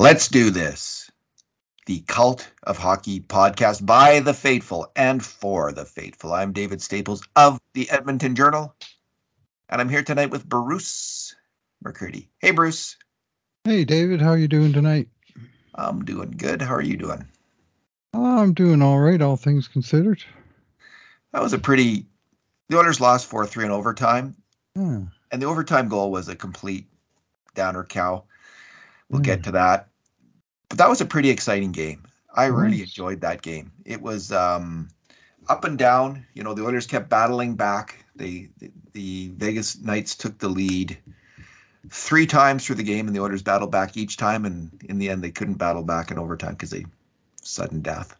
Let's do this. The Cult of Hockey podcast by the faithful and for the faithful. I'm David Staples of the Edmonton Journal, and I'm here tonight with Bruce McCurdy. Hey, Bruce. Hey, David. How are you doing tonight? I'm doing good. How are you doing? I'm doing all right, all things considered. That was a pretty. The Oilers lost 4 3 in overtime. Hmm. And the overtime goal was a complete downer cow. We'll get to that. But that was a pretty exciting game. I really enjoyed that game. It was um, up and down. You know, the Oilers kept battling back. They the, the Vegas Knights took the lead three times through the game, and the Oilers battled back each time. And in the end, they couldn't battle back in overtime because they sudden death.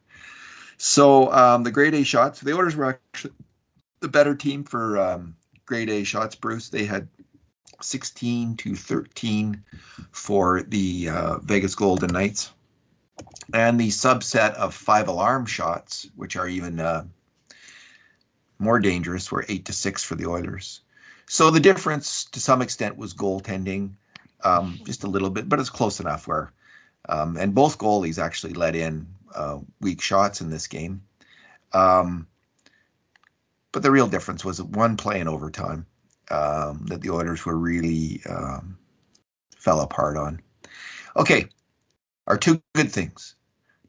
So um, the grade A shots, the Oilers were actually the better team for um, grade A shots. Bruce, they had 16 to 13 for the uh, Vegas Golden Knights. And the subset of five alarm shots, which are even uh, more dangerous, were 8 to 6 for the Oilers. So the difference to some extent was goaltending, um, just a little bit, but it's close enough where. Um, and both goalies actually let in uh, weak shots in this game. Um, but the real difference was one play in overtime um, that the Oilers were really um, fell apart on. Okay, our two good things,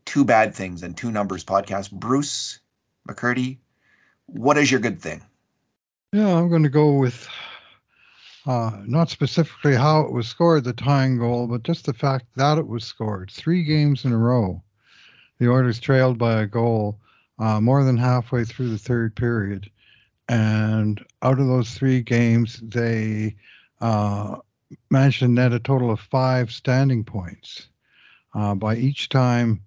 two bad things, and two numbers podcast. Bruce McCurdy, what is your good thing? Yeah, I'm going to go with uh, not specifically how it was scored, the tying goal, but just the fact that it was scored. Three games in a row, the Oilers trailed by a goal uh, more than halfway through the third period. And out of those three games, they uh, managed to net a total of five standing points uh, by each time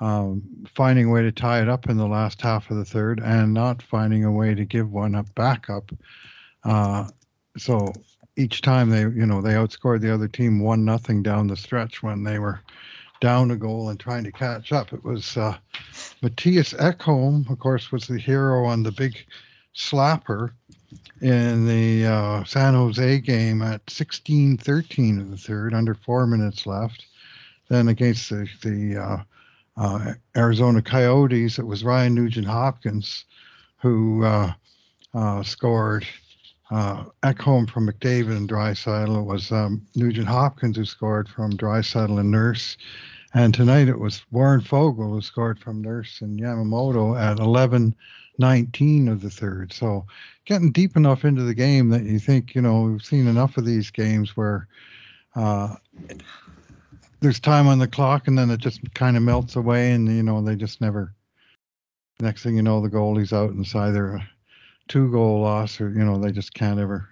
um, finding a way to tie it up in the last half of the third and not finding a way to give one up back up. Uh, so each time they, you know, they outscored the other team one nothing down the stretch when they were down a goal and trying to catch up. It was uh, Mattias Ekholm, of course, was the hero on the big slapper in the uh, San Jose game at 16-13 of the third, under four minutes left. Then against the, the uh, uh, Arizona Coyotes, it was Ryan Nugent Hopkins who uh, uh, scored. Uh, Ekholm from McDavid and Draisaitl. It was um, Nugent Hopkins who scored from Draisaitl and Nurse. And tonight it was Warren Foegele who scored from Nurse and Yamamoto at 11 19 of the third. So getting deep enough into the game that you think, you know, we've seen enough of these games where uh, there's time on the clock and then it just kind of melts away and, you know, they just never, next thing you know, the goalie's out and it's either a two goal loss or, you know, they just can't ever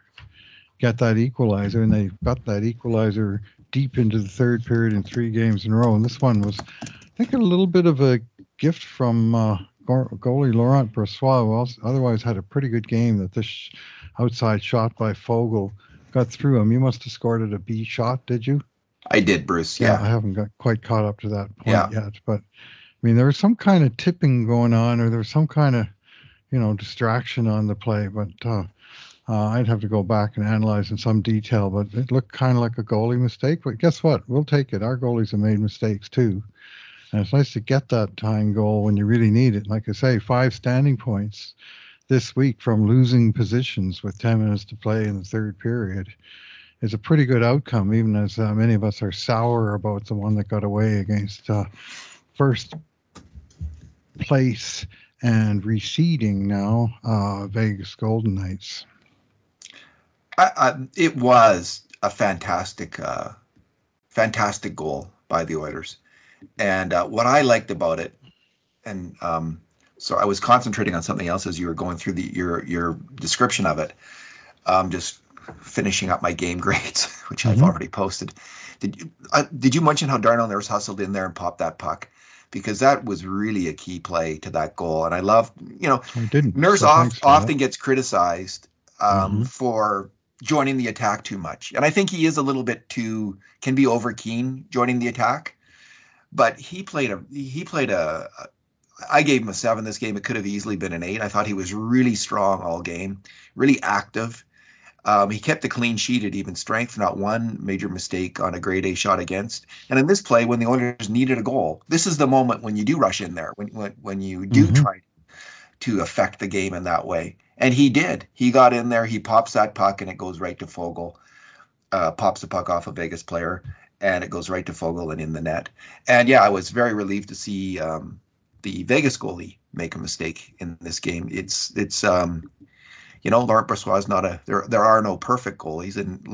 get that equalizer and they got that equalizer deep into the third period in three games in a row. And this one was, I think, a little bit of a gift from uh, goalie Laurent Brossoit, who also, otherwise had a pretty good game. That this sh- outside shot by Foegele got through him. You must have scored at a B shot, did you? I did, Bruce. I Yeah. I haven't got quite caught up to that point Yeah. yet, but I mean, there was some kind of tipping going on, or there was some kind of, you know, distraction on the play. But uh, uh, I'd have to go back and analyze in some detail. But it looked kind of like a goalie mistake. But guess what? We'll take it. Our goalies have made mistakes too, and it's nice to get that tying goal when you really need it. Like I say, five standing points this week from losing positions with 10 minutes to play in the third period is a pretty good outcome, even as uh, many of us are sour about the one that got away against uh, first place and receding now uh, Vegas Golden Knights. I, I, it was a fantastic, uh, fantastic goal by the Oilers, and uh, what I liked about it, and um, so I was concentrating on something else as you were going through the your your description of it. Um, just finishing up my game grades, which I've Mhm. already posted. Did you uh, did you mention how Darnell Nurse hustled in there and popped that puck? Because that was really a key play to that goal, and I love you know didn't. Nurse so often that. gets criticized um, Mhm. for joining the attack too much, and I think he is a little bit too can be over keen joining the attack. But he played a he played a. a I gave him a seven this game. It could have easily been an eight. I thought he was really strong all game, really active. Um, he kept a clean sheet at even strength, not one major mistake on a grade A shot against. And in this play, when the Oilers needed a goal, this is the moment when you do rush in there, when when, when you do mm-hmm. try to affect the game in that way. And he did. He got in there, he pops that puck, and it goes right to Foegele. Uh, pops the puck off a Vegas player, and it goes right to Foegele and in the net. And yeah, I was very relieved to see um, the Vegas goalie make a mistake in this game. It's it's um, you know, Laurent Brossoit is not a there. There are no perfect goalies, and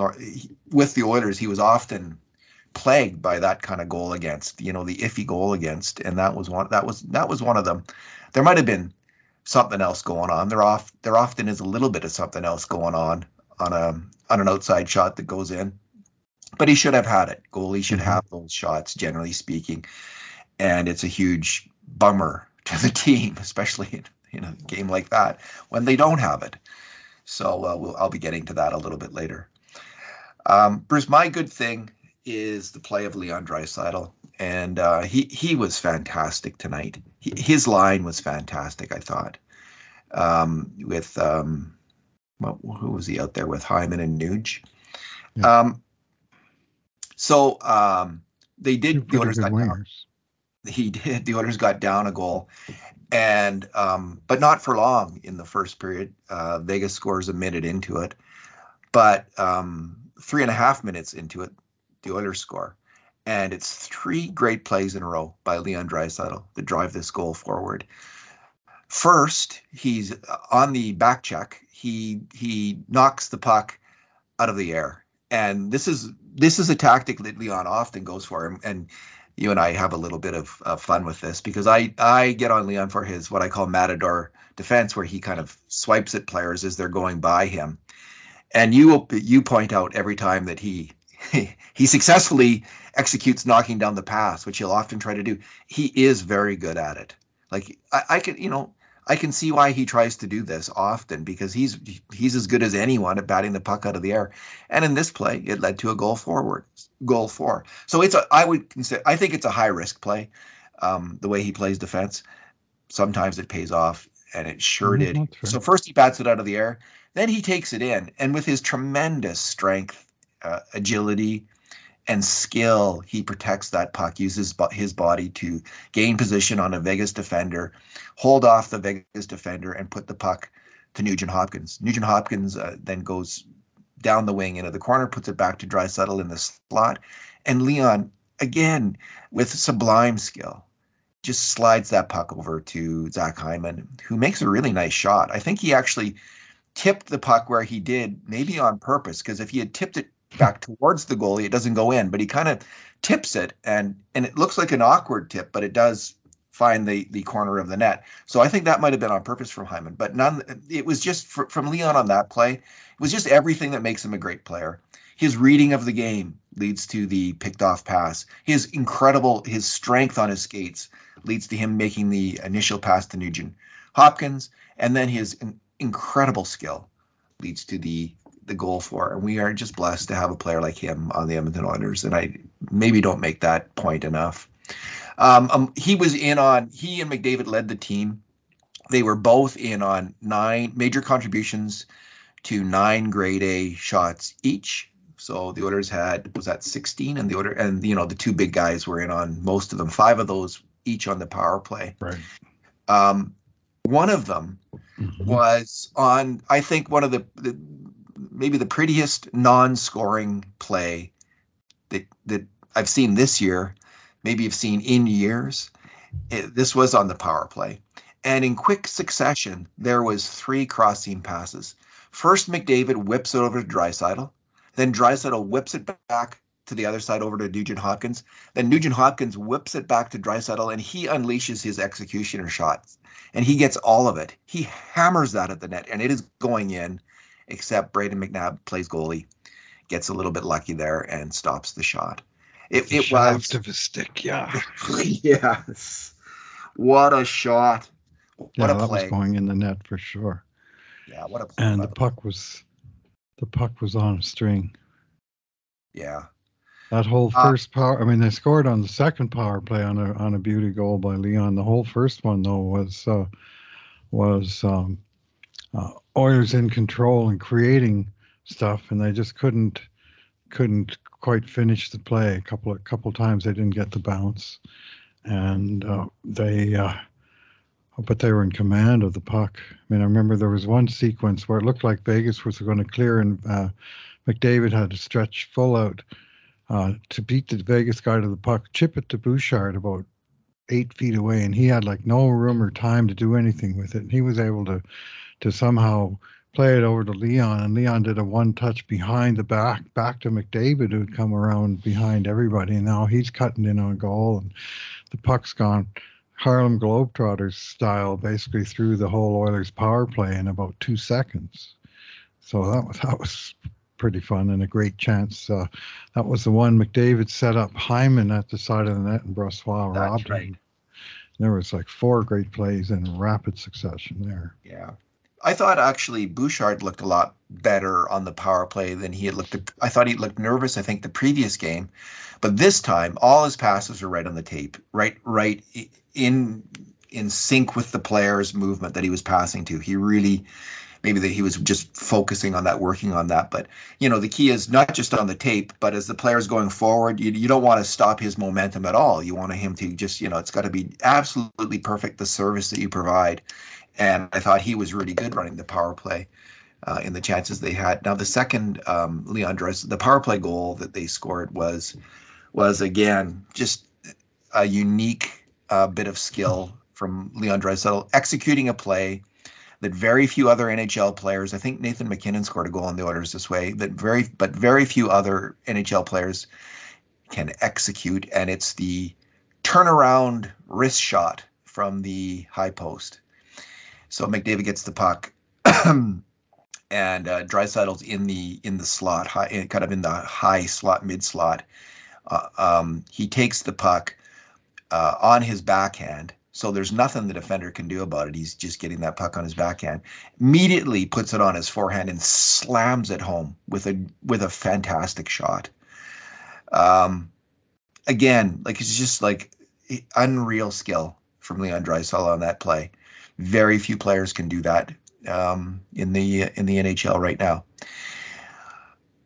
with the Oilers, he was often plagued by that kind of goal against. You know, the iffy goal against, and that was one. That was that was one of them. There might have been something else going on. There off there often is a little bit of something else going on on a on an outside shot that goes in. But he should have had it. Goalie should mm-hmm. have those shots, generally speaking. And it's a huge bummer to the team, especially in, in a game like that, when they don't have it. So uh, we'll, I'll be getting to that a little bit later. Um, Bruce, my good thing is the play of Leon Draisaitl, and uh, he he was fantastic tonight. He, his line was fantastic, I thought. Um, with um, well, who was he out there with Hyman and Nuge? Yeah. Um, so um, they did. The orders got down. He did. The Oilers got down a goal, and um, but not for long in the first period. Uh, Vegas scores a minute into it, but um, three and a half minutes into it, the Oilers score, and it's three great plays in a row by Leon Draisaitl that drive this goal forward. First, he's on the back check. He he knocks the puck out of the air, and this is this is a tactic that Leon often goes for, and, and you and I have a little bit of uh, fun with this because I I get on Leon for his what I call matador defense, where he kind of swipes at players as they're going by him, and you you point out every time that he he successfully executes knocking down the pass, which he'll often try to do. He is very good at it. Like I, I could, you know, I can see why he tries to do this often because he's he's as good as anyone at batting the puck out of the air. And in this play, it led to a goal forward, goal four. So it's a I would consider I think it's a high risk play. Um, the way he plays defense, sometimes it pays off, and it sure mm-hmm, did. So first he bats it out of the air, then he takes it in, and with his tremendous strength uh, agility and skill, he protects that puck, uses his body to gain position on a Vegas defender, hold off the Vegas defender, and put the puck to Nugent Hopkins. Nugent Hopkins uh, then goes down the wing into the corner, puts it back to Draisaitl in the slot, and Leon again with sublime skill just slides that puck over to Zach Hyman, who makes a really nice shot. I think he actually tipped the puck where he did, maybe on purpose, because if he had tipped it back towards the goalie. It doesn't go in, but he kind of tips it, and and it looks like an awkward tip, but it does find the the corner of the net. So I think that might have been on purpose from Hyman, but none. It was just for, from Leon on that play. It was just everything that makes him a great player. His reading of the game leads to the picked off pass. His incredible, his strength on his skates leads to him making the initial pass to Nugent Hopkins, and then his incredible skill leads to the the goal for. And we are just blessed to have a player like him on the Edmonton Oilers. And I maybe don't make that point enough. Um, um, he was in on, he and McDavid led the team. They were both in on nine major contributions to nine grade A shots each. So the Oilers had was that 16, and the order and you know the two big guys were in on most of them. Five of those each on the power play. Right. Um, one of them mm-hmm. was on I think one of the, the maybe the prettiest non-scoring play that that I've seen this year, maybe I've seen in years. It, this was on the power play, and in quick succession, there was three crossing passes. First, McDavid whips it over to Draisaitl. Then Draisaitl whips it back to the other side over to Nugent Hopkins. Then Nugent Hopkins whips it back to Draisaitl, and he unleashes his executioner shots, and he gets all of it. He hammers that at the net, and it is going in except Brayden McNabb plays goalie, gets a little bit lucky there and stops the shot. It, the it was of his stick, yeah. yes. What a shot. What yeah, a that play. was going in the net for sure. Yeah, what a play. And the puck was the puck was on a string. Yeah. That whole uh, first uh, power I mean they scored on the second power play on a on a beauty goal by Leon. The whole first one though was uh, was um, uh, Oilers in control and creating stuff, and they just couldn't couldn't quite finish the play. A couple couple times they didn't get the bounce, and uh, they. Uh, but they were in command of the puck. I mean, I remember there was one sequence where it looked like Vegas was going to clear, and uh, McDavid had to stretch full out uh, to beat the Vegas guy to the puck, chip it to Bouchard about eight feet away, and he had like no room or time to do anything with it. And he was able to to somehow play it over to Leon, and Leon did a one touch behind the back back to McDavid, who'd come around behind everybody, and now he's cutting in on goal, and the puck's gone. Harlem Globetrotters style, basically through the whole Oilers power play in about two seconds. So that was that was pretty fun and a great chance. Uh, that was the one McDavid set up Hyman at the side of the net and Brossoit robbed right. him. There was like four great plays in rapid succession there. Yeah. I thought actually Bouchard looked a lot better on the power play than he had looked. I thought he looked nervous. I think the previous game, but this time all his passes were right on the tape, right, right in in sync with the player's movement that he was passing to. He really maybe that he was just focusing on that, working on that. But you know, the key is not just on the tape, but as the player's going forward, you, you don't want to stop his momentum at all. You want him to just, you know, it's got to be absolutely perfect the service that you provide. And I thought he was really good running the power play. Uh, in the chances they had. Now the second um, the power play goal that they scored was was again just a unique uh, bit of skill from Leon Draisaitl executing a play that very few other NHL players, I think Nathan MacKinnon scored a goal on the Oilers this way, that very but very few other NHL players can execute, and it's the turnaround wrist shot from the high post. So McDavid gets the puck, and uh, Draisaitl's in the in the slot, high, kind of in the high slot, mid slot. Uh, um, he takes the puck uh, on his backhand so there's nothing the defender can do about it. He's just getting that puck on his backhand. Immediately puts it on his forehand and slams it home with a with a fantastic shot. Um, again, like it's just like unreal skill from Leon Draisaitl on that play. Very few players can do that um, in the in the NHL right now.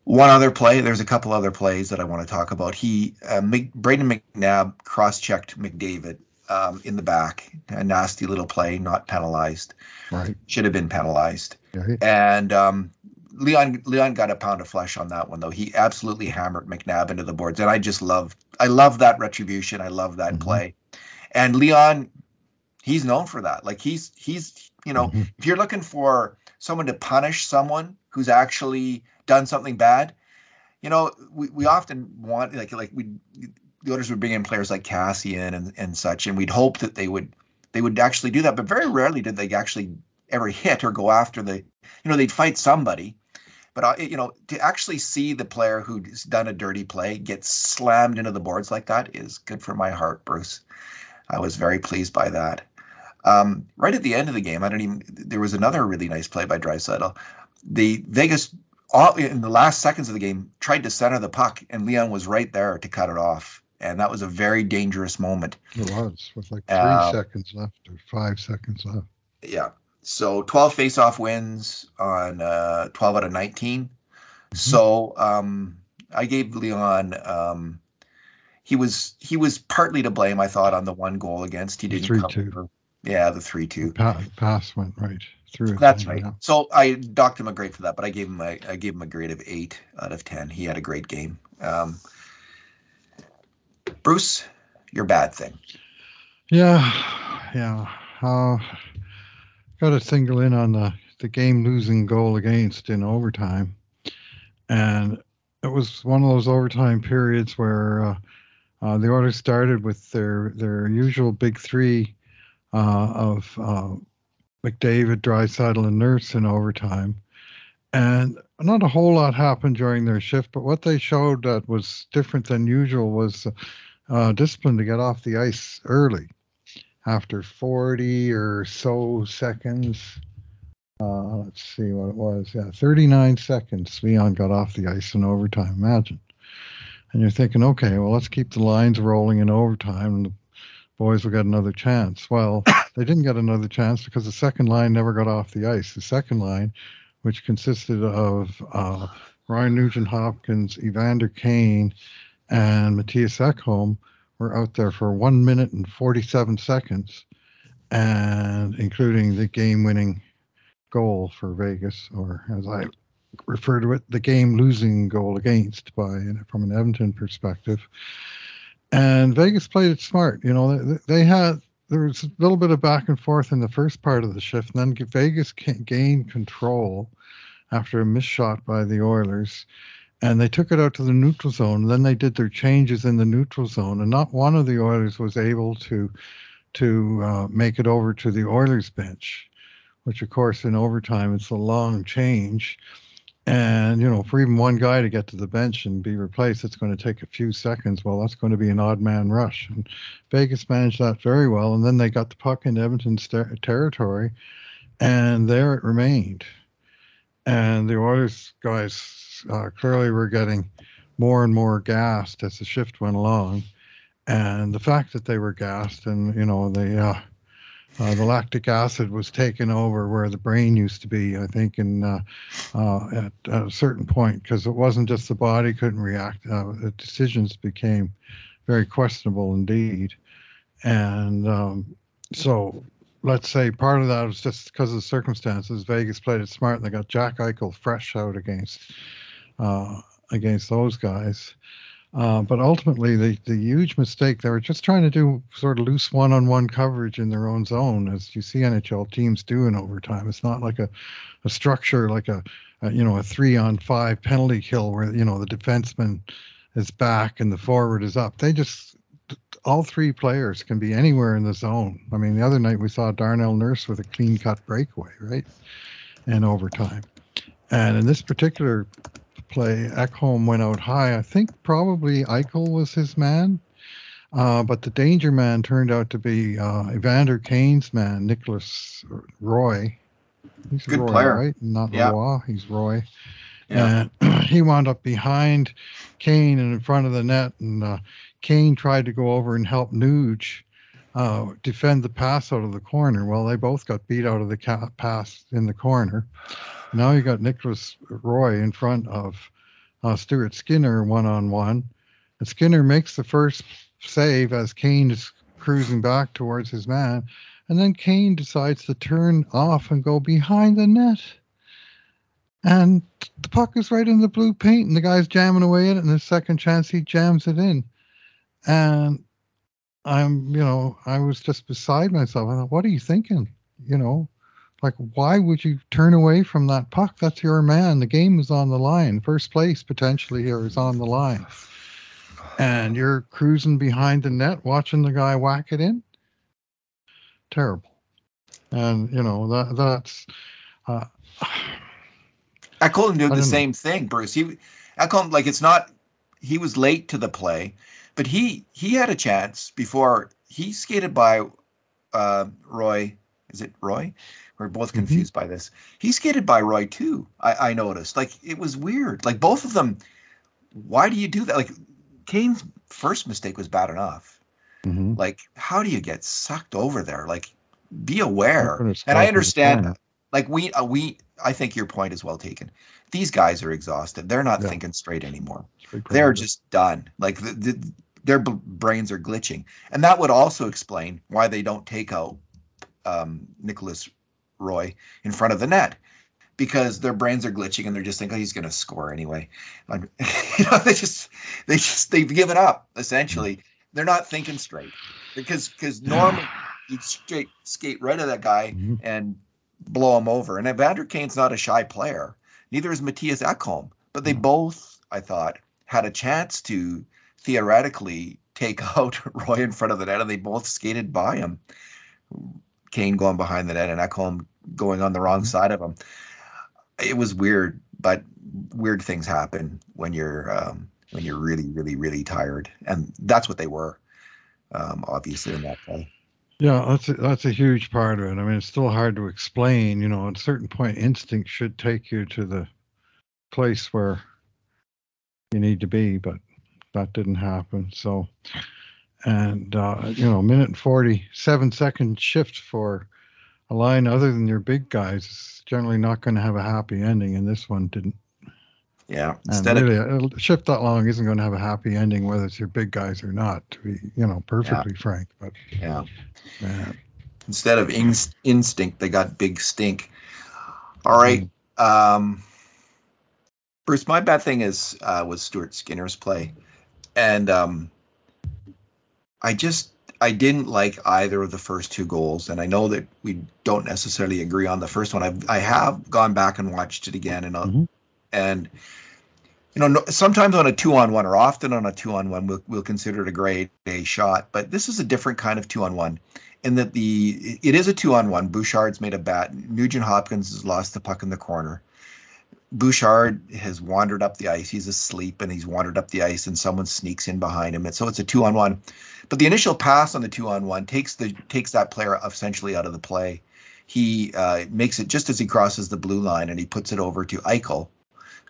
One other play, there's a couple other plays that I want to talk about. He, uh, Brayden McNabb cross-checked McDavid um, in the back. A nasty little play, not penalized. Right. Should have been penalized. Right. And um, Leon Leon got a pound of flesh on that one though. He absolutely hammered McNabb into the boards, and I just love I love that retribution. I love that mm-hmm. play. And Leon, he's known for that. Like he's he's you know mm-hmm. if you're looking for someone to punish someone who's actually done something bad, you know we, we often want like like we the Oilers would bring in players like Kassian and, and such, and we'd hope that they would they would actually do that. But very rarely did they actually ever hit or go after the, you know, they'd fight somebody. But uh, you know, to actually see the player who's done a dirty play get slammed into the boards like that is good for my heart, Bruce. I was very pleased by that. Um, right at the end of the game, I don't even. There was another really nice play by Draisaitl. The Vegas, all, in the last seconds of the game, tried to center the puck, and Leon was right there to cut it off and that was a very dangerous moment. It was with like three uh, seconds left or five seconds left. Yeah. So 12 face-off wins on uh, 12 out of 19. Mm-hmm. So um, I gave Leon. Um, he was he was partly to blame, I thought, on the one goal against. He didn't three two. Yeah, the three two. Pa- pass went right through. That's right. So I docked him a grade for that, but I gave him a I gave him a grade of eight out of ten. He had a great game. Um, Bruce, your bad thing. Yeah, yeah. Uh, got to single in on the, the game losing goal against in overtime. And it was one of those overtime periods where uh, uh, the Oilers started with their, their usual big three of uh, McDavid, Draisaitl, and Nurse in overtime. And not a whole lot happened during their shift, but what they showed that was different than usual was uh, discipline to get off the ice early. After 40 or so seconds, uh, let's see what it was. Yeah, 39 seconds, Leon got off the ice in overtime. Imagine. And you're thinking, okay, well, let's keep the lines rolling in overtime boys will get another chance. Well, they didn't get another chance because the second line never got off the ice. The second line which consisted of uh, Ryan Nugent Hopkins, Evander Kane, and Mattias Ekholm, were out there for one minute and 47 seconds, and including the game-winning goal for Vegas, or as I refer to it, the game-losing goal against by from an Edmonton perspective. And Vegas played it smart. You know, they, had there was a little bit of back and forth in the first part of the shift, and then Vegas gained control after a missed shot by the Oilers and they took it out to the neutral zone. And then they did their changes in the neutral zone, and not one of the Oilers was able to to uh, make it over to the Oilers bench, which of course in overtime it's a long change. And you know, for even one guy to get to the bench and be replaced, it's going to take a few seconds. Well, that's going to be an odd man rush, and Vegas managed that very well. And then they got the puck in Edmonton's ter- territory, and there it remained. And the Oilers guys uh, clearly were getting more and more gassed as the shift went along, and the fact that they were gassed and you know they, uh, uh, the lactic acid was taken over where the brain used to be, I think, in uh, uh, at, at, a certain point, because it wasn't just the body couldn't react. Uh, the decisions became very questionable indeed, and um, so let's say part of that was just because of the circumstances. Vegas played it smart, and they got Jack Eichel fresh out against uh, against those guys. Uh, but ultimately, the, the huge mistake, they were just trying to do sort of loose one on one coverage in their own zone, as you see NHL teams do in overtime. It's not like a, a structure like a, a you know, a three on five penalty kill where, you know, the defenseman is back and the forward is up. They just, all three players can be anywhere in the zone. I mean, the other night we saw Darnell Nurse with a clean cut breakaway, right? In overtime. And in this particular play, Ekholm went out high. I think probably Eichel was his man, uh, but the danger man turned out to be uh, Evander Kane's man, Nicolas Roy. He's Good Roy, player, right? Not yeah. Roy. He's Roy. Yeah. And he wound up behind Kane and in front of the net, and uh, Kane tried to go over and help Nuge uh, defend the pass out of the corner. Well, they both got beat out of the ca- pass in the corner. Now you got Nicolas Roy in front of uh, Stuart Skinner one on one. And Skinner makes the first save as Kane is cruising back towards his man. And then Kane decides to turn off and go behind the net. And the puck is right in the blue paint, and the guy's jamming away at it. And the second chance, he jams it in. And I'm, you know, I was just beside myself. I thought, what are you thinking? You know, like, why would you turn away from that puck? That's your man. The game is on the line. First place potentially here is on the line. And you're cruising behind the net watching the guy whack it in. Terrible. And, you know, that that's. Uh, Ekholm did the same know. thing, Bruce. He, Ekholm, like, it's not. He was late to the play, but he he had a chance before he skated by uh, Roy. Is it Roy? We're both mm-hmm. confused mm-hmm. by this. He skated by Roy too. I, I noticed. Like it was weird. Like both of them. Why do you do that? Like Kane's first mistake was bad enough. Mm-hmm. Like how do you get sucked over there? Like be aware. And I understand. Like we uh, we I think your point is well taken. These guys are exhausted. They're not yeah. thinking straight anymore. They're just done. Like the, the, their b- brains are glitching, and that would also explain why they don't take out um, Nicolas Roy in front of the net because their brains are glitching and they're just thinking oh, he's going to score anyway. you know, they just they just they've given up essentially. They're not thinking straight because because normally you'd straight skate right at that guy mm-hmm. and blow him over. And Evander Kane's not a shy player. Neither is Mattias Ekholm. But they mm-hmm. both, I thought, had a chance to theoretically take out Roy in front of the net, and they both skated by him. Kane going behind the net and Ekholm going on the wrong side of them. It was weird, but weird things happen when you're um, when you're really, really, really tired, and that's what they were, um, obviously in that play. Yeah, that's a, that's a huge part of it. I mean, it's still hard to explain. You know, at a certain point, instinct should take you to the place where you need to be, but that didn't happen. So, and uh, you know, minute forty-seven second shift for a line other than your big guys is generally not going to have a happy ending, and this one didn't. Yeah. Instead really, of a shift that long isn't going to have a happy ending, whether it's your big guys or not. To be, you know, perfectly frank. But yeah. uh, instead of in, instinct, they got big stink. All right. Um, Bruce, my bad thing is uh, was Stuart Skinner's play, and um, I just I didn't like either of the first two goals, and I know that we don't necessarily agree on the first one. I've I have gone back and watched it again, and uh, Mhm. and you know no, sometimes on a two on one or often on a two on one we'll we'll consider it a grade A shot, but this is a different kind of two on one. In that the it is a two on one. Bouchard's made a bat. Nugent Hopkins has lost the puck in the corner. Bouchard has wandered up the ice. He's asleep and he's wandered up the ice, and someone sneaks in behind him. And so it's a two on one. But the initial pass on the two on one takes the takes that player essentially out of the play. He uh, makes it just as he crosses the blue line, and he puts it over to Eichel,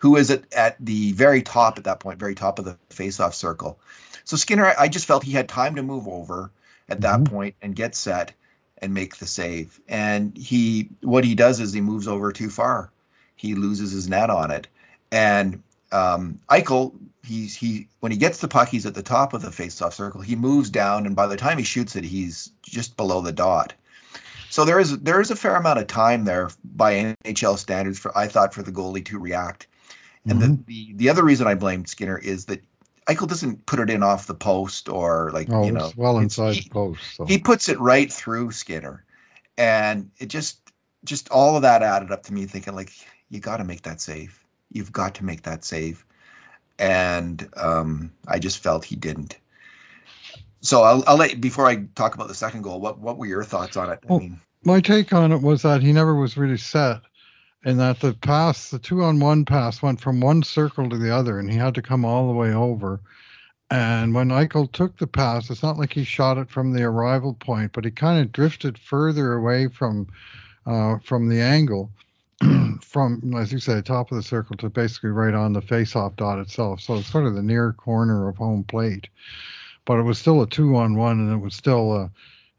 who is at, at the very top at that point, very top of the faceoff circle. So Skinner, I, I just felt he had time to move over at that Mhm. point and get set and make the save. And he, what he does is he moves over too far. He loses his net on it, and um, Eichel, he's he when he gets the puck, he's at the top of the faceoff circle. He moves down, and by the time he shoots it, he's just below the dot. So there is there is a fair amount of time there by NHL standards for I thought for the goalie to react. And the, the the other reason I blame Skinner is that Eichel doesn't put it in off the post or like oh, you know well inside he- the post. So. he puts it right through Skinner, and it just just all of that added up to me thinking like you got to make that save. You've got to make that save, and um, I just felt he didn't. So I'll, I'll let before I talk about the second goal. What what were your thoughts on it? I mean, my take on it was that he never was really set and that the pass the two on one pass went from one circle to the other and he had to come all the way over and when Eichel took the pass it's not like he shot it from the arrival point but he kind of drifted further away from uh, from the angle from as you say top of the circle to basically right on the face-off dot itself so it's sort of the near corner of home plate but it was still a two on one and it was still a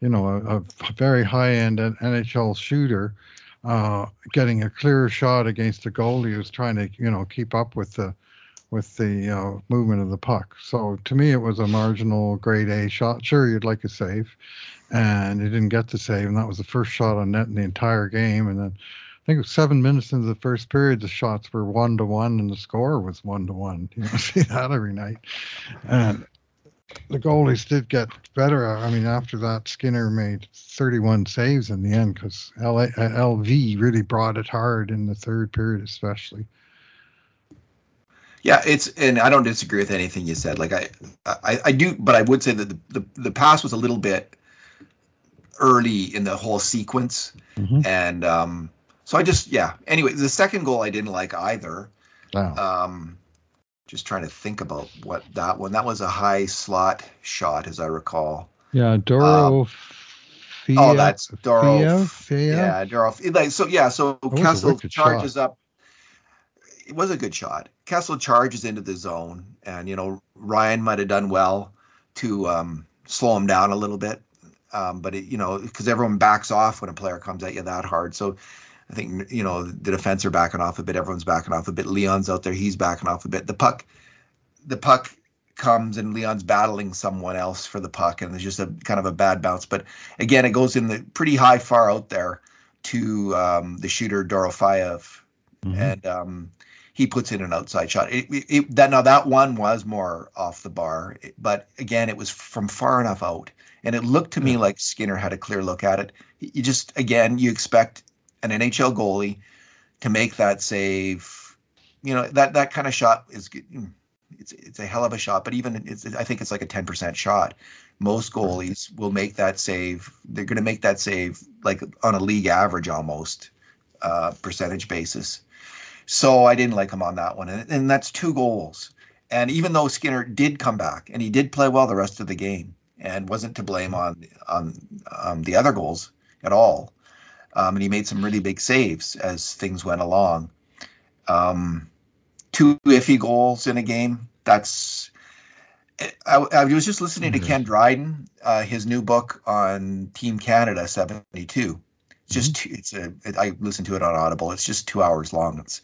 you know, a, a very high-end NHL shooter, uh, getting a clear shot against a goalie who's trying to, you know, keep up with the with the uh, movement of the puck. So to me, it was a marginal grade A shot. Sure, you'd like a save, and he didn't get the save, and that was the first shot on net in the entire game. And then I think it was seven minutes into the first period, the shots were one to one, and the score was one to one. You don't see that every night, and the goalies did get better. I mean, after that, Skinner made 31 saves in the end because LV really brought it hard in the third period, especially. yeah, it's and I don't disagree with anything you said. Like I I, I do, but I would say that the, the the pass was a little bit early in the whole sequence. Mhm. and um, so I just yeah. Anyway, the second goal I didn't like either. Wow. Um, just trying to think about what that one. That was a high slot shot, as I recall. yeah, Doro. Fia, oh, that's Doro. Fia, Fia? Yeah, Doro. Like so, yeah. So was a Kessel wicked charges up. It was a good shot. Kessel charges into the zone, and you know Ryan might have done well to um, slow him down a little bit. Um, but it, you know, because everyone backs off when a player comes at you that hard. So I think you know the defense are backing off a bit. Everyone's backing off a bit. Leon's out there; he's backing off a bit. The puck, the puck comes and Leon's battling someone else for the puck, and there's just a kind of a bad bounce. But again, it goes in the pretty high far out there to um, the shooter Dorofeyev, Mhm. and um, he puts in an outside shot. It, it, it- that now that one was more off the bar, but again, it was from far enough out, and it looked to me like Skinner had a clear look at it. You just again, you expect an NHL goalie to make that save. You know that that kind of shot is. It's it's a hell of a shot, but even it's I think it's like a ten percent shot. Most goalies will make that save. They're going to make that save like on a league average almost uh, percentage basis. So I didn't like him on that one, and, and that's two goals. And even though Skinner did come back and he did play well the rest of the game and wasn't to blame on on um, the other goals at all, um, and he made some really big saves as things went along. Um, two iffy goals in a game. That's. I, I was just listening to Mhm. Ken Dryden, uh, his new book on Team Canada '72, just two, it's a I listened to it on Audible. It's just two hours long. It's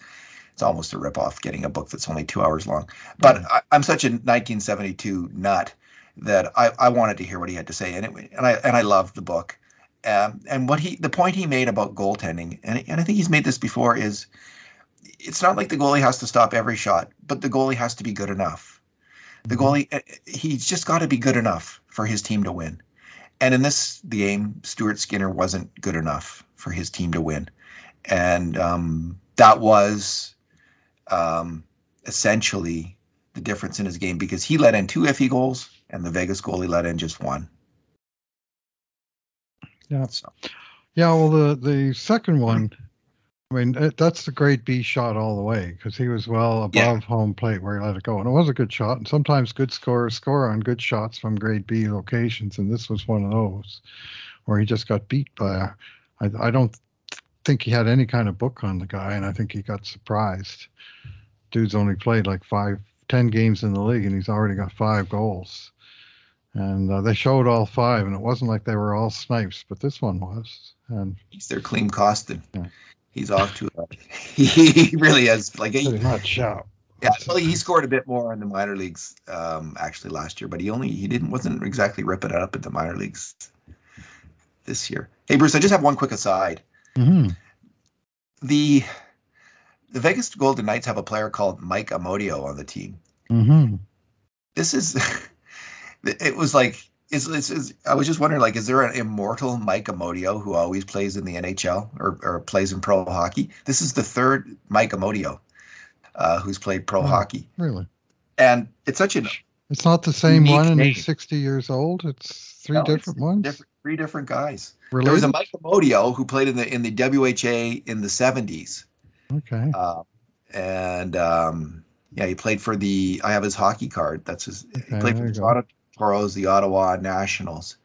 it's almost a ripoff getting a book that's only two hours long. But Yeah. I, I'm such a 1972 nut that I, I wanted to hear what he had to say, and it, and I and I loved the book. Um, and what he the point he made about goaltending, and and I think he's made this before, is it's not like the goalie has to stop every shot, but the goalie has to be good enough. The Mhm. goalie, uh, he's just got to be good enough for his team to win. And in this game, Stuart Skinner wasn't good enough for his team to win, and um, that was um, essentially the difference in his game because he let in two iffy goals, and the Vegas goalie let in just one. Yeah. So, Yeah, well, the the second one, I mean, it, that's the great B shot all the way because he was well above Yeah. home plate where he let it go, and it was a good shot. And sometimes good scorers score on good shots from grade B locations, and this was one of those where he just got beat by. A, I, I don't think he had any kind of book on the guy, and I think he got surprised. Dude's only played like five, ten games in the league, and he's already got five goals. And uh, they showed all five, and it wasn't like they were all snipes, but this one was. And he's their Clean Costin. Yeah. He's off to a, he really has like pretty much out. Yeah, well, he scored a bit more in the minor leagues um, actually last year, but he only he didn't wasn't exactly ripping it up in the minor leagues this year. Hey, Bruce, I just have one quick aside. hmm The the Vegas Golden Knights have a player called Mike Amodio on the team. hmm This is it was like is, is, is I was just wondering like is there an immortal Mike Amodio who always plays in the NHL or, or plays in pro hockey? This is the third Mike Amodio uh, who's played pro Hmm. hockey, Really? and it's such an It's not the same one, and he's 60 years old. It's three No, it's different ones. different, three different guys. Related? There was a Mike Amodio who played in the in the WHA in the 70s, okay. uh, and um, yeah, he played for the. I have his hockey card. That's his. he played for the. Toronto Toros, the Ottawa Nationals.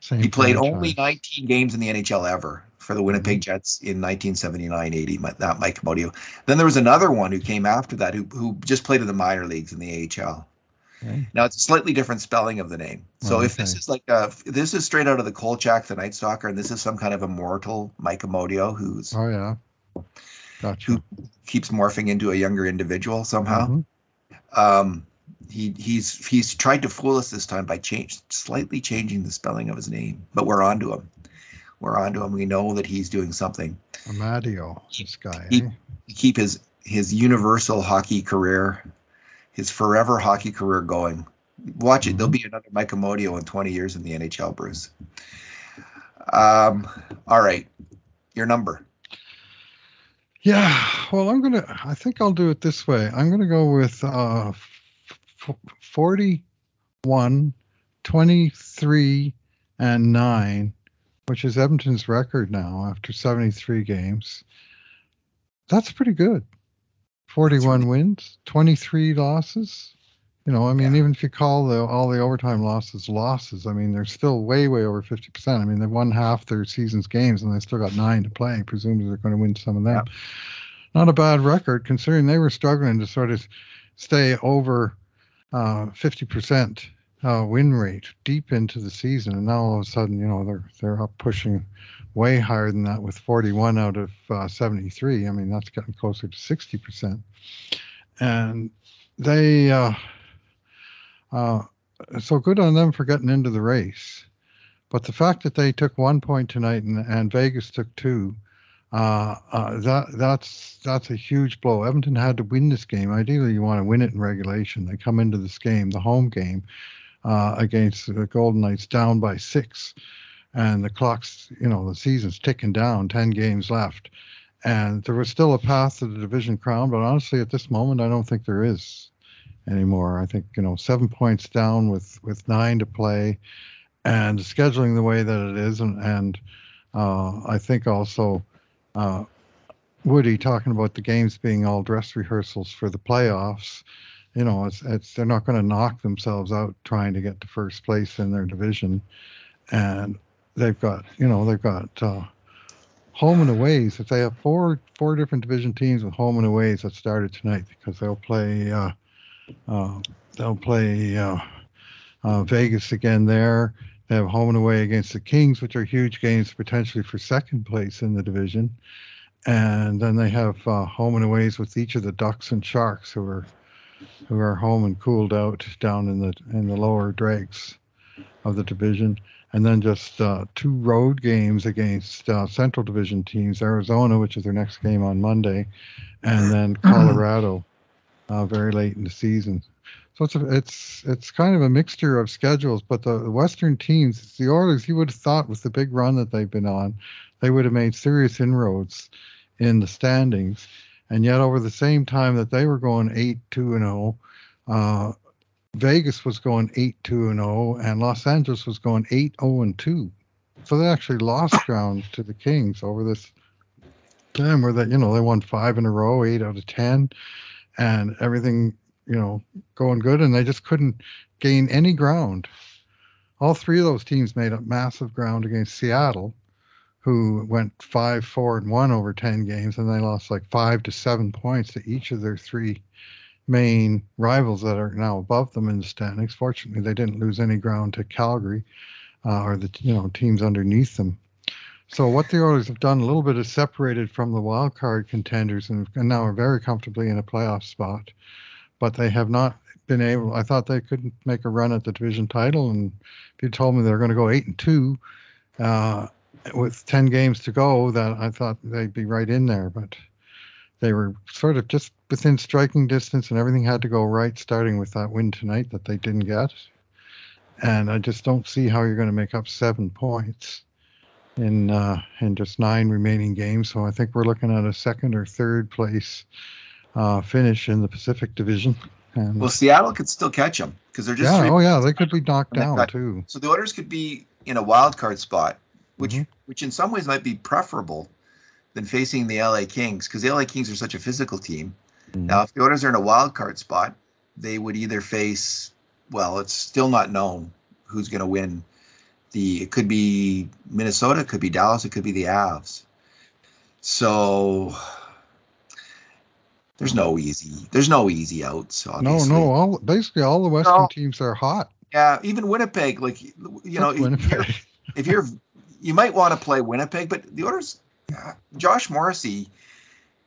Same He played franchise. only 19 games in the NHL ever for the Winnipeg Jets in 1979-80. That Mike Amodio. Then there was another one who came after that who who just played in the minor leagues in the AHL. Okay. Now it's a slightly different spelling of the name. So Oh, if this is like if this is straight out of the Kolchak, the Night Stalker, and this is some kind of immortal Mike Amodio who's Oh yeah. Gotcha. who keeps morphing into a younger individual somehow. Mhm. Um, he he's he's tried to fool us this time by change slightly changing the spelling of his name, but we're on to him. We're on to him. We know that he's doing something Amadio, this guy. He- eh? keep his his universal hockey career, his forever hockey career going. Watch it. There'll be another Mike Amodio in 20 years in the NHL, Bruce. Um, all right. Your number. Yeah. Well, I'm gonna. I think I'll do it this way. I'm gonna go with uh, 41, 23, and nine, which is Edmonton's record now after 73 games. That's pretty good. 41 wins, 23 losses. You know, I mean, Yeah. even if you call the all the overtime losses losses, I mean, they're still way, way over 50%. I mean, they've won half their season's games and they still got nine to play. Presumably they're going to win some of them. Not a bad record considering they were struggling to sort of stay over uh, 50% uh, win rate deep into the season. And now all of a sudden, you know, they're, they're up pushing way higher than that with 41 out of uh, 73. I mean, that's getting closer to 60%. And they, uh, uh, so good on them for getting into the race. But the fact that they took one point tonight and, and Vegas took two, uh, uh, that that's that's a huge blow. Edmonton had to win this game. Ideally, you want to win it in regulation. They come into this game, the home game, uh, against the Golden Knights, down by six, and the clock's you know the season's ticking down. Ten games left, and there was still a path to the division crown. But honestly, at this moment, I don't think there is anymore. I think you know seven points down with with nine to play, and scheduling the way that it is, and and uh, I think also uh, Woody talking about the games being all dress rehearsals for the playoffs. You know, it's it's they're not going to knock themselves out trying to get to first place in their division, and they've got you know they've got. Uh, home and aways. If they have four four different division teams with home and aways that started tonight, because they'll play uh, uh, they'll play uh, uh, Vegas again there. They have home and away against the Kings, which are huge games potentially for second place in the division. And then they have uh, home and aways with each of the Ducks and Sharks, who are who are home and cooled out down in the in the lower dregs of the division. And then just uh, two road games against uh, Central Division teams: Arizona, which is their next game on Monday, and then Colorado, uh, very late in the season. So it's a, it's it's kind of a mixture of schedules, but the, Western teams, the Oilers, you would have thought with the big run that they've been on, they would have made serious inroads in the standings, and yet over the same time that they were going eight two and zero, oh, uh, Vegas was going eight two and zero, oh, and Los Angeles was going eight zero and two. So they actually lost ground to the Kings over this time where that you know they won five in a row, eight out of ten, and everything you know, going good, and they just couldn't gain any ground. All three of those teams made up massive ground against Seattle, who went five, four, and one over ten games, and they lost like five to seven points to each of their three main rivals that are now above them in the standings. Fortunately, they didn't lose any ground to Calgary uh, or the you know teams underneath them. So what the Oilers have done a little bit is separated from the wild card contenders and, and now are very comfortably in a playoff spot but they have not been able. I thought they couldn't make a run at the division title, and if you told me they're going to go eight and two uh, with ten games to go, that I thought they'd be right in there. But they were sort of just within striking distance, and everything had to go right, starting with that win tonight that they didn't get. And I just don't see how you're going to make up seven points in uh, in just nine remaining games. So I think we're looking at a second or third place uh, finish in the Pacific Division. And, well, Seattle could still catch them because they're just. Yeah, oh yeah, they could be knocked down got, too. So the Oilers could be in a wild card spot, which mm-hmm. which in some ways might be preferable than facing the LA Kings because the LA Kings are such a physical team. Mm-hmm. Now, if the Oilers are in a wild card spot, they would either face. Well, it's still not known who's going to win. The it could be Minnesota, it could be Dallas, it could be the Avs. So there's no easy. There's no easy outs. Obviously. No, no. All basically all the Western no. teams are hot. Yeah, even Winnipeg. Like you know, if you're, if you're, you might want to play Winnipeg, but the Oilers. Josh Morrissey,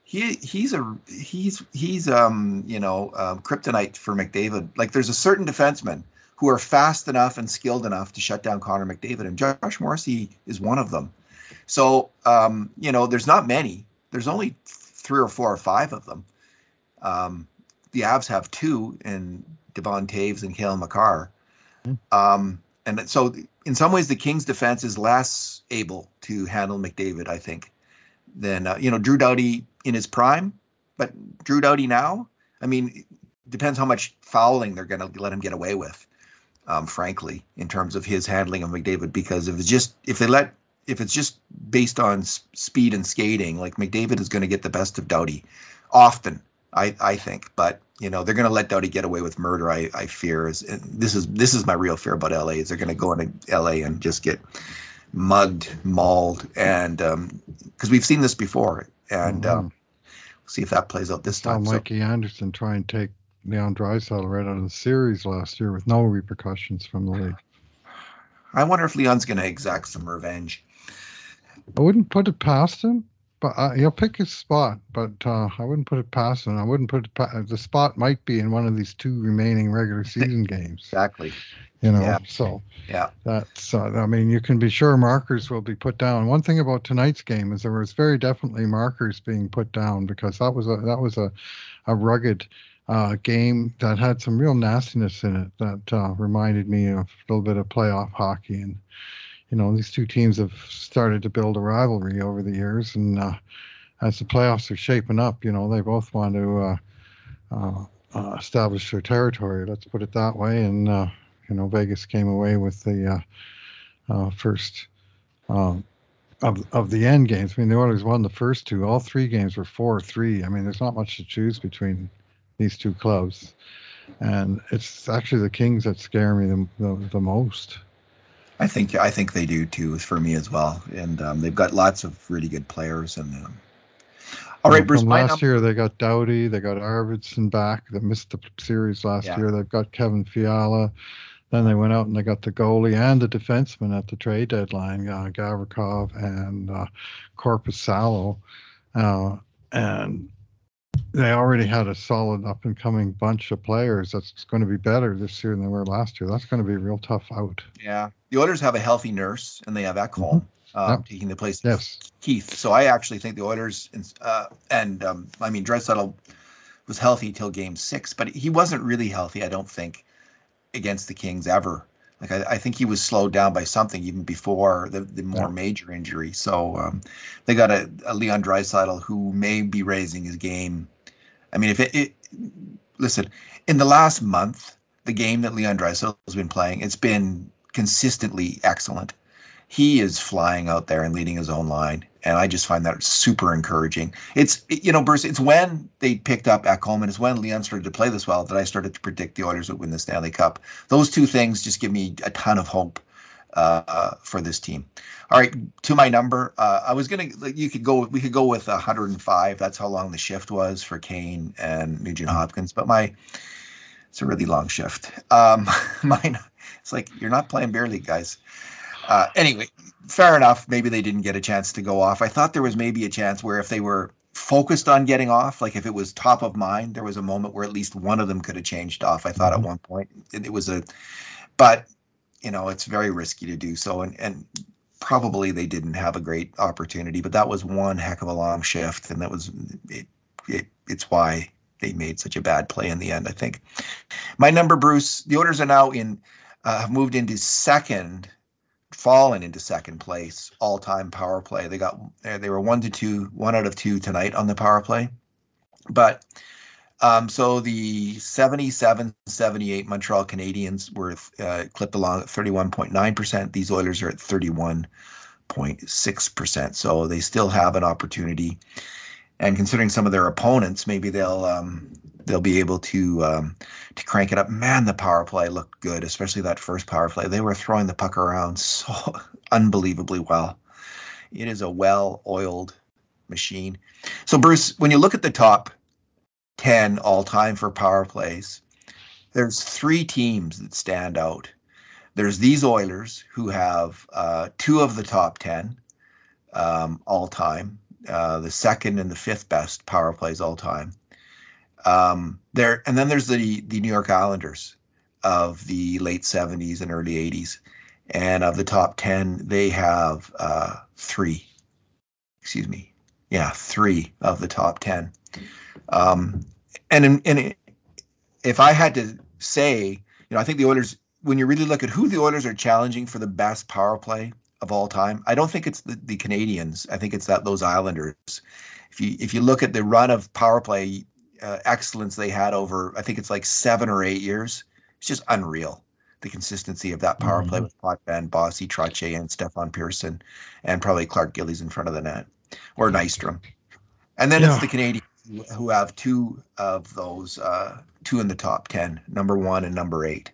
he he's a he's he's um you know um, kryptonite for McDavid. Like there's a certain defenseman who are fast enough and skilled enough to shut down Connor McDavid, and Josh Morrissey is one of them. So um you know there's not many. There's only three or four or five of them. Um, the Avs have two in Devon Toews and Cale Makar. Mm. Um, and so, in some ways, the Kings' defense is less able to handle McDavid, I think, than uh, you know Drew Doughty in his prime. But Drew Doughty now, I mean, depends how much fouling they're going to let him get away with. Um, frankly, in terms of his handling of McDavid, because if it's just if they let if it's just based on speed and skating, like McDavid is going to get the best of Doughty often I, I think, but you know they're going to let Doughty get away with murder. I, I fear is this is this is my real fear about LA is they're going to go into LA and just get mugged, mauled, and because um, we've seen this before, and mm-hmm. um, see if that plays out this time. Saw Mikey so, Anderson try and take Leon Draisaitl right out of the series last year with no repercussions from the league. I wonder if Leon's going to exact some revenge. I wouldn't put it past him but uh, he'll pick his spot. But uh, I wouldn't put it past him. I wouldn't put it past, the spot might be in one of these two remaining regular season games. Exactly. You know, yeah. so yeah, that's. Uh, I mean, you can be sure markers will be put down. One thing about tonight's game is there was very definitely markers being put down because that was a that was a a rugged uh, game that had some real nastiness in it that uh, reminded me of a little bit of playoff hockey and you know, these two teams have started to build a rivalry over the years, and uh, as the playoffs are shaping up, you know, they both want to uh, uh, uh establish their territory. Let's put it that way. And uh, you know, Vegas came away with the uh, first um, of of the end games. I mean, the Oilers won the first two. All three games were four three. I mean, there's not much to choose between these two clubs, and it's actually the Kings that scare me the, the, the most. I think I think they do too for me as well, and um, they've got lots of really good players. And um, all right, Bruce. last year they got Doughty, they got Arvidsson back They missed the series last yeah. year. They've got Kevin Fiala, Then they went out and they got the goalie and the defenseman at the trade deadline, uh, Gavrikov and uh, Korpisalo. Uh, and they already had a solid up and coming bunch of players that's going to be better this year than they were last year. That's going to be a real tough out. Yeah. The Oilers have a healthy Nurse and they have Ekholm. Mm-hmm. Um, yep. taking the place yes. of Keith. So I actually think the Oilers uh, and um, I mean Draisaitl was healthy till Game Six, but he wasn't really healthy. I don't think against the Kings ever. Like I, I think he was slowed down by something even before the, the more yeah. major injury. So um, they got a, a Leon Draisaitl who may be raising his game. I mean, if it, it listen in the last month, the game that Leon Draisaitl has been playing, it's been consistently excellent. He is flying out there and leading his own line and I just find that super encouraging. It's you know, Bruce. It's when they picked up Ekholm and it's when Leon started to play this well that I started to predict the Oilers would win the Stanley Cup. Those two things just give me a ton of hope uh, for this team. All right, to my number, uh, I was gonna. You could go. We could go with 105. That's how long the shift was for Kane and Nugent Hopkins. But my, it's a really long shift. Um, mine. It's like you're not playing beer league, guys. Uh, anyway, fair enough. Maybe they didn't get a chance to go off. I thought there was maybe a chance where if they were focused on getting off, like if it was top of mind, there was a moment where at least one of them could have changed off. I thought mm-hmm. at one point it, it was a, but you know it's very risky to do so, and and probably they didn't have a great opportunity. But that was one heck of a long shift, and that was it. it it's why they made such a bad play in the end. I think. My number, Bruce. The Oilers are now in uh, have moved into second fallen into second place all time power play. They got they were one to two, one out of two tonight on the power play. But um, so the 77 78 Montreal Canadiens were uh, clipped along at 31.9%. These Oilers are at 31.6%. So they still have an opportunity. And considering some of their opponents, maybe they'll um, they'll be able to um, to crank it up. Man, the power play looked good, especially that first power play. They were throwing the puck around so unbelievably well. It is a well-oiled machine. So, Bruce, when you look at the top ten all time for power plays, there's three teams that stand out. There's these Oilers who have uh, two of the top ten um, all time, uh, the second and the fifth best power plays all time. Um, there and then there's the the New York Islanders of the late 70s and early 80s, and of the top 10, they have uh, three. Excuse me, yeah, three of the top 10. Um, and in, in, if I had to say, you know, I think the Oilers. When you really look at who the Oilers are challenging for the best power play of all time, I don't think it's the, the Canadiens. I think it's that those Islanders. If you if you look at the run of power play uh, excellence they had over, I think it's like seven or eight years. It's just unreal. The consistency of that power mm-hmm. play with Potvin, Bossy, Trottier, and Stefan Persson, and probably Clark Gillies in front of the net, or Nystrom. And then yeah. it's the Canadiens who have two of those, uh, two in the top 10, number one and number eight.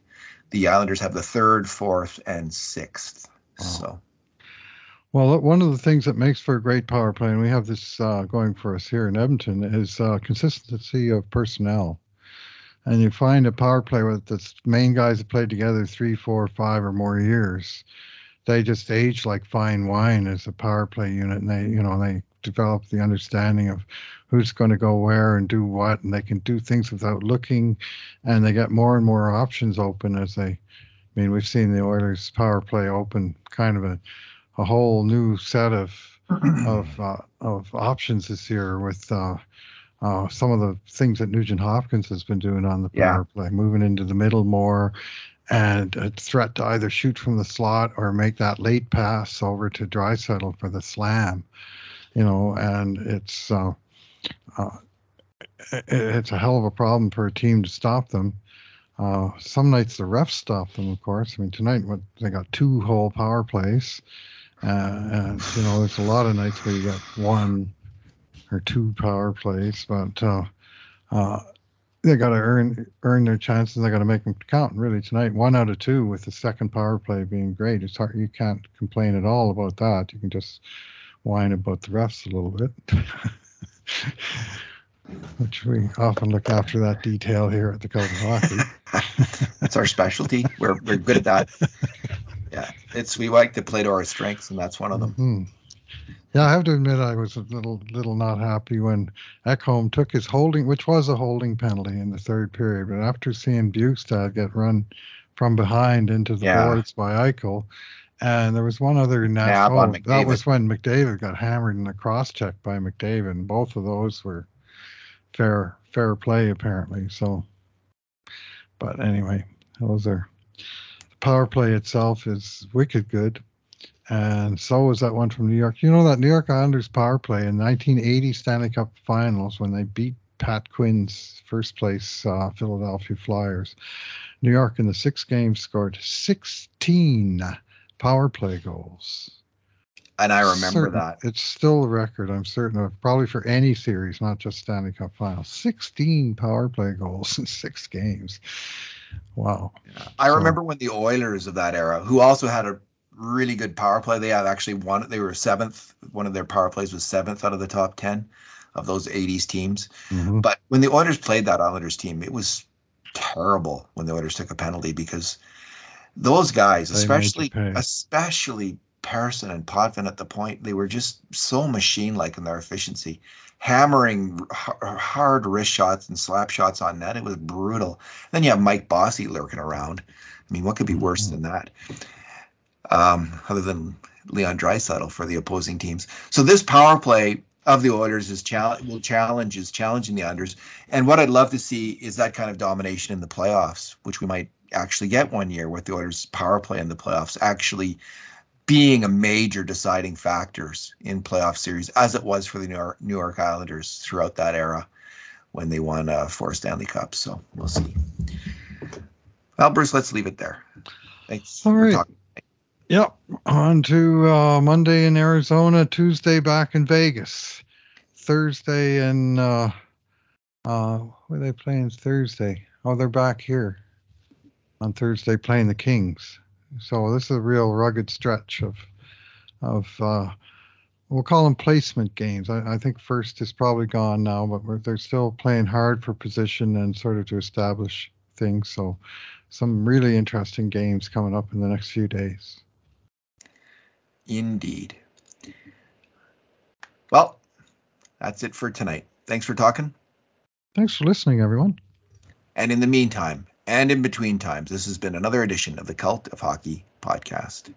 The Islanders have the third, fourth, and sixth. Oh. So well, one of the things that makes for a great power play, and we have this uh, going for us here in Edmonton, is uh, consistency of personnel. And you find a power play with the main guys that played together three, four, five, or more years. They just age like fine wine as a power play unit, and they, you know, they develop the understanding of who's going to go where and do what, and they can do things without looking, and they get more and more options open as they. I mean, we've seen the Oilers power play open kind of a a whole new set of of uh, of options this year with uh, uh, some of the things that Nugent Hopkins has been doing on the power yeah. play, moving into the middle more, and a threat to either shoot from the slot or make that late pass over to Draisaitl for the slam. You know, and it's uh, uh, it's a hell of a problem for a team to stop them. Uh, some nights the refs stop them, of course. I mean, tonight what, they got two whole power plays. Uh, and you know, there's a lot of nights where you got one or two power plays, but uh, uh, they got to earn earn their chances. They got to make them count. Really, tonight, one out of two with the second power play being great. It's hard. You can't complain at all about that. You can just whine about the refs a little bit. Which we often look after that detail here at the of Hockey. That's our specialty. We're we're good at that. Yeah, it's we like to play to our strengths, and that's one of them. hmm Yeah, I have to admit I was a little little not happy when Ekholm took his holding, which was a holding penalty in the third period. But after seeing Bukestad get run from behind into the Yeah. boards by Eichel, and there was one other. Oh, that was when McDavid got hammered in the cross check by McDavid. And both of those were fair fair play apparently. So, but anyway, those are power play itself is wicked good. And so was that one from New York. You know that New York Islanders power play in 1980 Stanley Cup Finals when they beat Pat Quinn's first place uh, Philadelphia Flyers. New York in the six games scored 16 power play goals. And I remember Certain- that. It's still a record, I'm certain of, probably for any series, not just Stanley Cup Finals. 16 power play goals in six games. Wow. Yeah. I So- remember when the Oilers of that era, who also had a really good power play, they had actually won. They were seventh. One of their power plays was seventh out of the top ten of those '80s teams. Mhm. But when the Oilers played that Islanders team, it was terrible when the Oilers took a penalty because those guys, They especially especially Persson and Potvin at the point, they were just so machine-like in their efficiency, hammering hard wrist shots and slap shots on net. It was brutal. Then you have Mike Bossy lurking around. I mean, what could be worse Mhm. than that? Um, other than Leon Draisaitl for the opposing teams. So this power play of the Oilers is chal- will challenge is challenging the unders. And what I'd love to see is that kind of domination in the playoffs, which we might actually get one year with the Oilers power play in the playoffs actually being a major deciding factors in playoff series as it was for the New York, New York Islanders throughout that era when they won uh, four Stanley Cups. So we'll see. Well, Bruce, let's leave it there. Thanks. All right. talking. Yep. On to uh, Monday in Arizona, Tuesday back in Vegas, Thursday in uh, uh, where are they playing Thursday? Oh, they're back here on Thursday playing the Kings. So this is a real rugged stretch of of uh, we'll call them placement games. I, I think first is probably gone now, but we're, they're still playing hard for position and sort of to establish things. So some really interesting games coming up in the next few days. Indeed. Well, that's it for tonight. Thanks for talking. Thanks for listening, everyone. And in the meantime, and in between times, this has been another edition of the Cult of Hockey podcast.